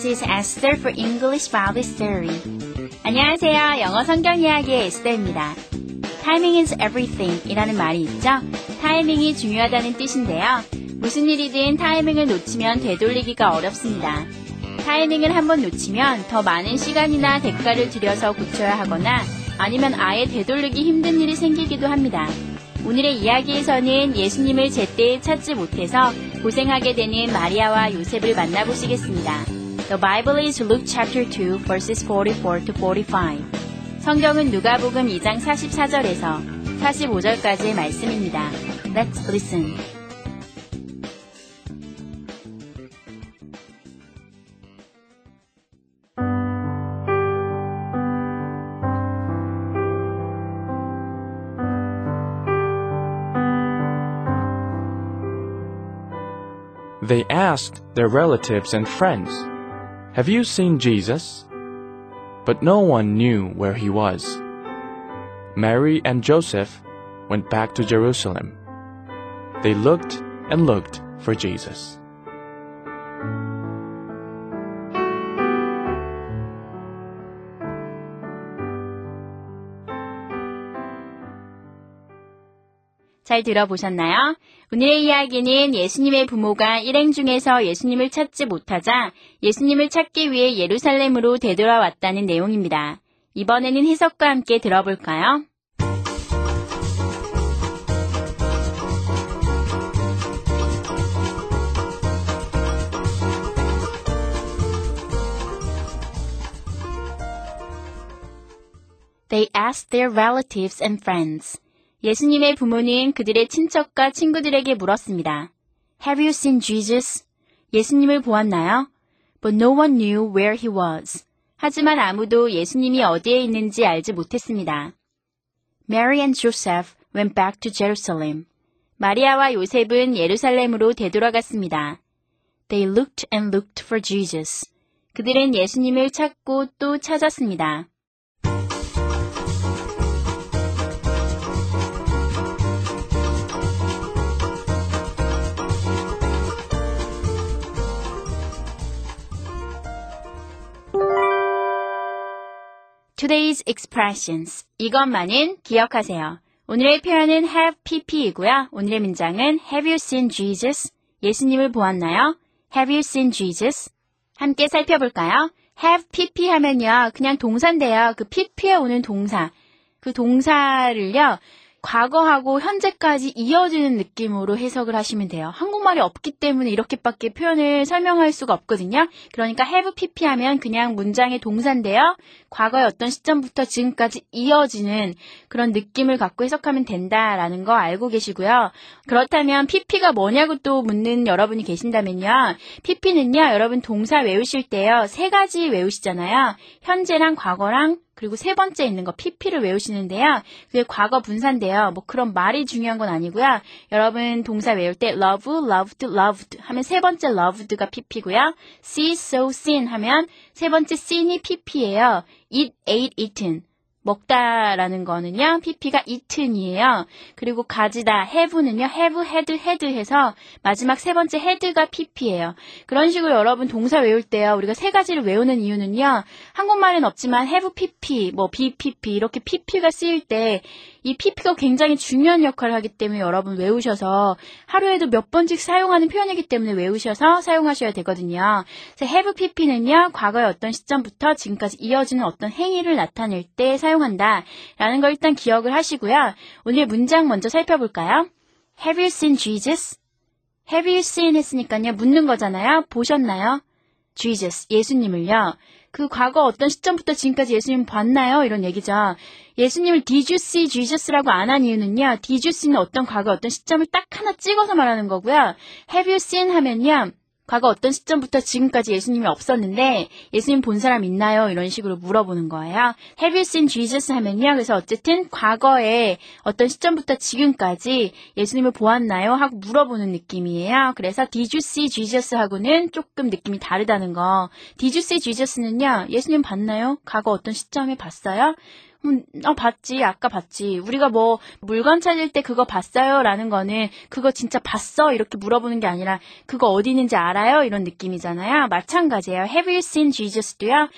this is Esther for English Bible Story. 안녕하세요. 영어 성경 이야기의 에스더입니다. Timing is everything 이라는 말이 있죠? 타이밍이 중요하다는 뜻인데요. 무슨 일이든 타이밍을 놓치면 되돌리기가 어렵습니다. 타이밍을 한번 놓치면 더 많은 시간이나 대가를 들여서 고쳐야 하거나 아니면 아예 되돌리기 힘든 일이 생기기도 합니다. 오늘의 이야기에서는 예수님을 제때에 찾지 못해서 고생하게 되는 마리아와 요셉을 만나보시겠습니다. The Bible is Luke chapter 2 verses 44 to 45. 성경은 누가복음 2장 44절에서 45절까지의 말씀입니다. Let's listen. They asked their relatives and friends, Have you seen Jesus? But no one knew where he was. Mary and Joseph went back to Jerusalem. They looked and looked for Jesus. 잘 들어보셨나요? 오늘의 이야기는 예수님의 부모가 일행 중에서 예수님을 찾지 못하자 예수님을 찾기 위해 예루살렘으로 되돌아왔다는 내용입니다. 이번에는 해석과 함께 들어볼까요? They asked their relatives and friends. 예수님의 부모는 그들의 친척과 친구들에게 물었습니다. Have you seen Jesus? 예수님을 보았나요? But no one knew where he was. 하지만 아무도 예수님이 어디에 있는지 알지 못했습니다. Mary and Joseph went back to Jerusalem. 마리아와 요셉은 예루살렘으로 되돌아갔습니다. They looked and looked for Jesus. 그들은 예수님을 찾고 또 찾았습니다. Today's expressions. 이것만은 기억하세요. 오늘의 표현은 have pp이고요. 오늘의 문장은 Have you seen Jesus? 예수님을 보았나요? Have you seen Jesus? 함께 살펴볼까요? have pp 하면요. 그냥 동사인데요. 그 pp에 오는 동사. 그 동사를요. 과거하고 현재까지 이어지는 느낌으로 해석을 하시면 돼요. 한국말이 없기 때문에 이렇게밖에 표현을 설명할 수가 없거든요. 그러니까 have pp 하면 그냥 문장의 동사인데요. 과거의 어떤 시점부터 지금까지 이어지는 그런 느낌을 갖고 해석하면 된다라는 거 알고 계시고요. 그렇다면 pp가 뭐냐고 또 묻는 여러분이 계신다면요. pp는요, 여러분 동사 외우실 때요, 세 가지 외우시잖아요. 현재랑 과거랑 그리고 세 번째 있는 거 pp를 외우시는데요. 그게 과거 분사인데요. 뭐 그런 말이 중요한 건 아니고요. 여러분 동사 외울 때 love, loved, loved 하면 세 번째 loved가 pp고요. see, so, seen 하면 세 번째 seen이 pp예요. eat, ate, eaten. 먹다라는 거는요, pp가 eaten이에요. 그리고 가지다, have는요, have, had, had 해서 마지막 세 번째 had가 pp예요. 그런 식으로 여러분 동사 외울 때요, 우리가 세 가지를 외우는 이유는요, 한국말은 없지만 have pp, 뭐 be pp, 이렇게 pp가 쓰일 때, 이 pp가 굉장히 중요한 역할을 하기 때문에 여러분 외우셔서 하루에도 몇 번씩 사용하는 표현이기 때문에 외우셔서 사용하셔야 되거든요. 그래서 have pp는요, 과거의 어떤 시점부터 지금까지 이어지는 어떤 행위를 나타낼 때 사용한다. 라는 걸 일단 기억을 하시고요. 오늘 문장 먼저 살펴볼까요? Have you seen Jesus? Have you seen 했으니까요, 묻는 거잖아요. 보셨나요? Jesus, 예수님을요. 그 과거 어떤 시점부터 지금까지 예수님 봤나요? 이런 얘기죠. 예수님을 Did you see Jesus라고 안 한 이유는요. Did you see는 어떤 과거 어떤 시점을 딱 하나 찍어서 말하는 거고요. Have you seen 하면요. 과거 어떤 시점부터 지금까지 예수님이 없었는데 예수님 본 사람 있나요? 이런 식으로 물어보는 거예요. Have you seen Jesus 하면요. 그래서 어쨌든 과거에 어떤 시점부터 지금까지 예수님을 보았나요? 하고 물어보는 느낌이에요. 그래서 Did you see Jesus 하고는 조금 느낌이 다르다는 거. Did you see Jesus는요. 예수님 봤나요? 과거 어떤 시점에 봤어요? 음, 어, 봤지. 아까 봤지. 우리가 뭐, 물건 찾을 때 그거 봤어요? 라는 거는, 그거 진짜 봤어? 이렇게 물어보는 게 아니라, 그거 어디 있는지 알아요? 이런 느낌이잖아요. 마찬가지예요. Have you seen Jesus도요?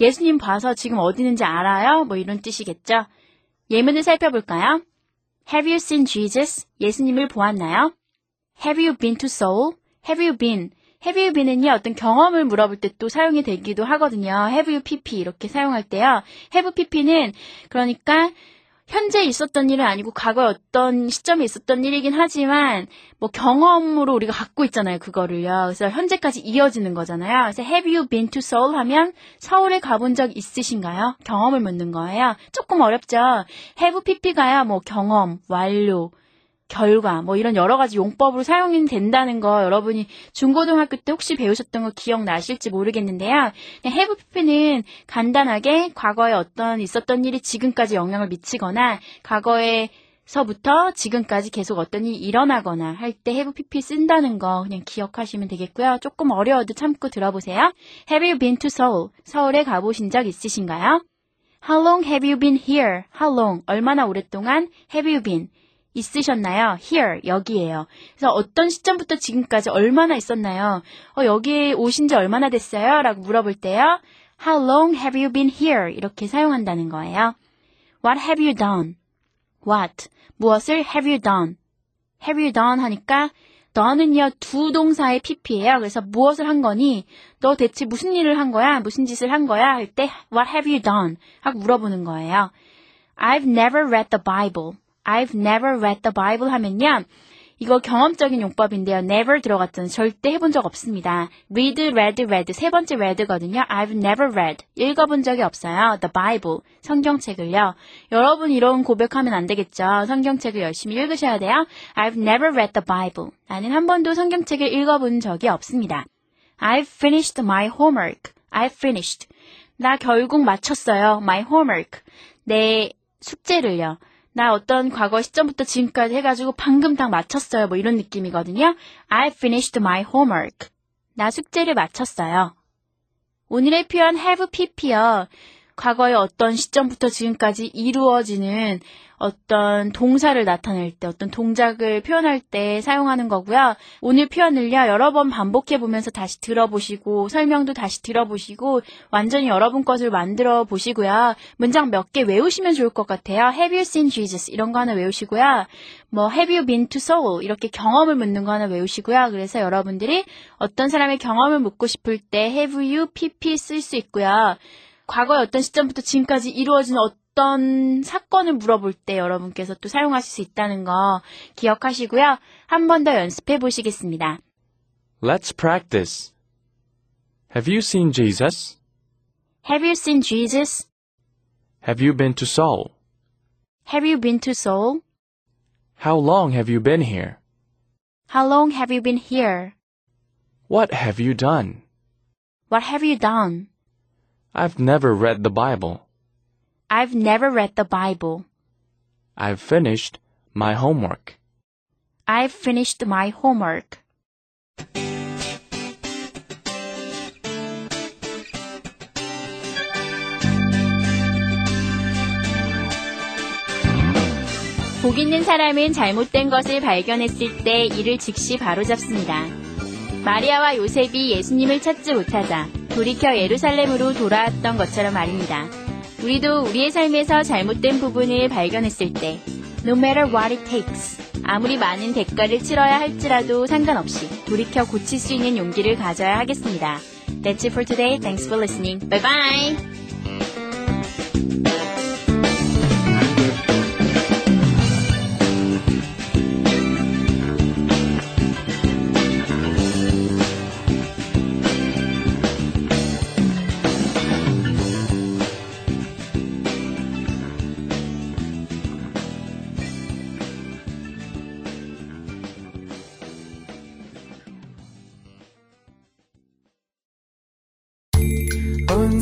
예수님 봐서 지금 어디 있는지 알아요? 뭐 이런 뜻이겠죠? 예문을 살펴볼까요? Have you seen Jesus? 예수님을 보았나요? Have you been to Seoul? Have you been? Have you been은요, 어떤 경험을 물어볼 때 또 사용이 되기도 하거든요. Have you pp 이렇게 사용할 때요. Have pp는 그러니까 현재 있었던 일은 아니고 과거에 어떤 시점에 있었던 일이긴 하지만 뭐 경험으로 우리가 갖고 있잖아요. 그거를요. 그래서 현재까지 이어지는 거잖아요. 그래서 Have you been to Seoul 하면 서울에 가본 적 있으신가요? 경험을 묻는 거예요. 조금 어렵죠. Have pp가요. 뭐 경험, 완료, 결과 뭐 이런 여러 가지 용법으로 사용이 된다는 거 여러분이 중고등학교 때 혹시 배우셨던 거 기억나실지 모르겠는데요. have pp는 간단하게 과거에 어떤 있었던 일이 지금까지 영향을 미치거나 과거에 서부터 지금까지 계속 어떤 일이 일어나거나 할 때 have pp 쓴다는 거 그냥 기억하시면 되겠고요. 조금 어려워도 참고 들어보세요. Have you been to Seoul? 서울에 가보신 적 있으신가요? How long have you been here? How long? 얼마나 오랫동안 have you been? 있으셨나요? Here, 여기에요. 그래서 어떤 시점부터 지금까지 얼마나 있었나요? 어, 여기에 오신 지 얼마나 됐어요? 라고 물어볼 때요. How long have you been here? 이렇게 사용한다는 거예요. What have you done? What? 무엇을 have you done? have you done 하니까 done은요 두 동사의 pp예요. 그래서 무엇을 한 거니? 너 대체 무슨 일을 한 거야? 무슨 짓을 한 거야? 할 때 what have you done? 하고 물어보는 거예요. I've never read the Bible. I've never read the Bible 하면요. 이거 경험적인 용법인데요. never 들어갔잖아요. 절대 해본 적 없습니다. read, read, read 세 번째 read거든요. I've never read 읽어본 적이 없어요. the Bible 성경책을요. 여러분 이런 고백하면 안 되겠죠. 성경책을 열심히 읽으셔야 돼요. I've never read the Bible 나는 한 번도 성경책을 읽어본 적이 없습니다. I've finished my homework. I've finished 나 결국 마쳤어요. my homework 내 숙제를요. 나 어떤 과거 시점부터 지금까지 해가지고 방금 딱 마쳤어요. 뭐 이런 느낌이거든요. I finished my homework. 나 숙제를 마쳤어요. 오늘의 표현 have pp요. 과거의 어떤 시점부터 지금까지 이루어지는 어떤 동사를 나타낼 때, 어떤 동작을 표현할 때 사용하는 거고요. 오늘 표현을요, 여러 번 반복해 보면서 다시 들어보시고, 설명도 다시 들어보시고, 완전히 여러분 것을 만들어 보시고요. 문장 몇 개 외우시면 좋을 것 같아요. Have you seen Jesus? 이런 거 하나 외우시고요. 뭐, Have you been to Seoul? 이렇게 경험을 묻는 거 하나 외우시고요. 그래서 여러분들이 어떤 사람의 경험을 묻고 싶을 때 Have you pp 쓸 수 있고요. 과거의 어떤 시점부터 지금까지 이루어진 어떤 사건을 물어볼 때 여러분께서 또 사용하실 수 있다는 거 기억하시고요. 한 번 더 연습해 보시겠습니다. Let's practice. Have you seen Jesus? Have you seen Jesus? Have you been to Seoul? Have you been to Seoul? How long have you been here? How long have you been here? What have you done? What have you done? I've never read the Bible. I've never read the Bible. I've finished my homework. I've finished my homework. 복 있는 사람은 잘못된 것을 발견했을 때 이를 즉시 바로잡습니다. 마리아와 요셉이 예수님을 찾지 못하자 돌이켜 예루살렘으로 돌아왔던 것처럼 말입니다. 우리도 우리의 삶에서 잘못된 부분을 발견했을 때 No matter what it takes 아무리 많은 대가를 치러야 할지라도 상관없이 돌이켜 고칠 수 있는 용기를 가져야 하겠습니다. That's it for today. Thanks for listening. Bye bye!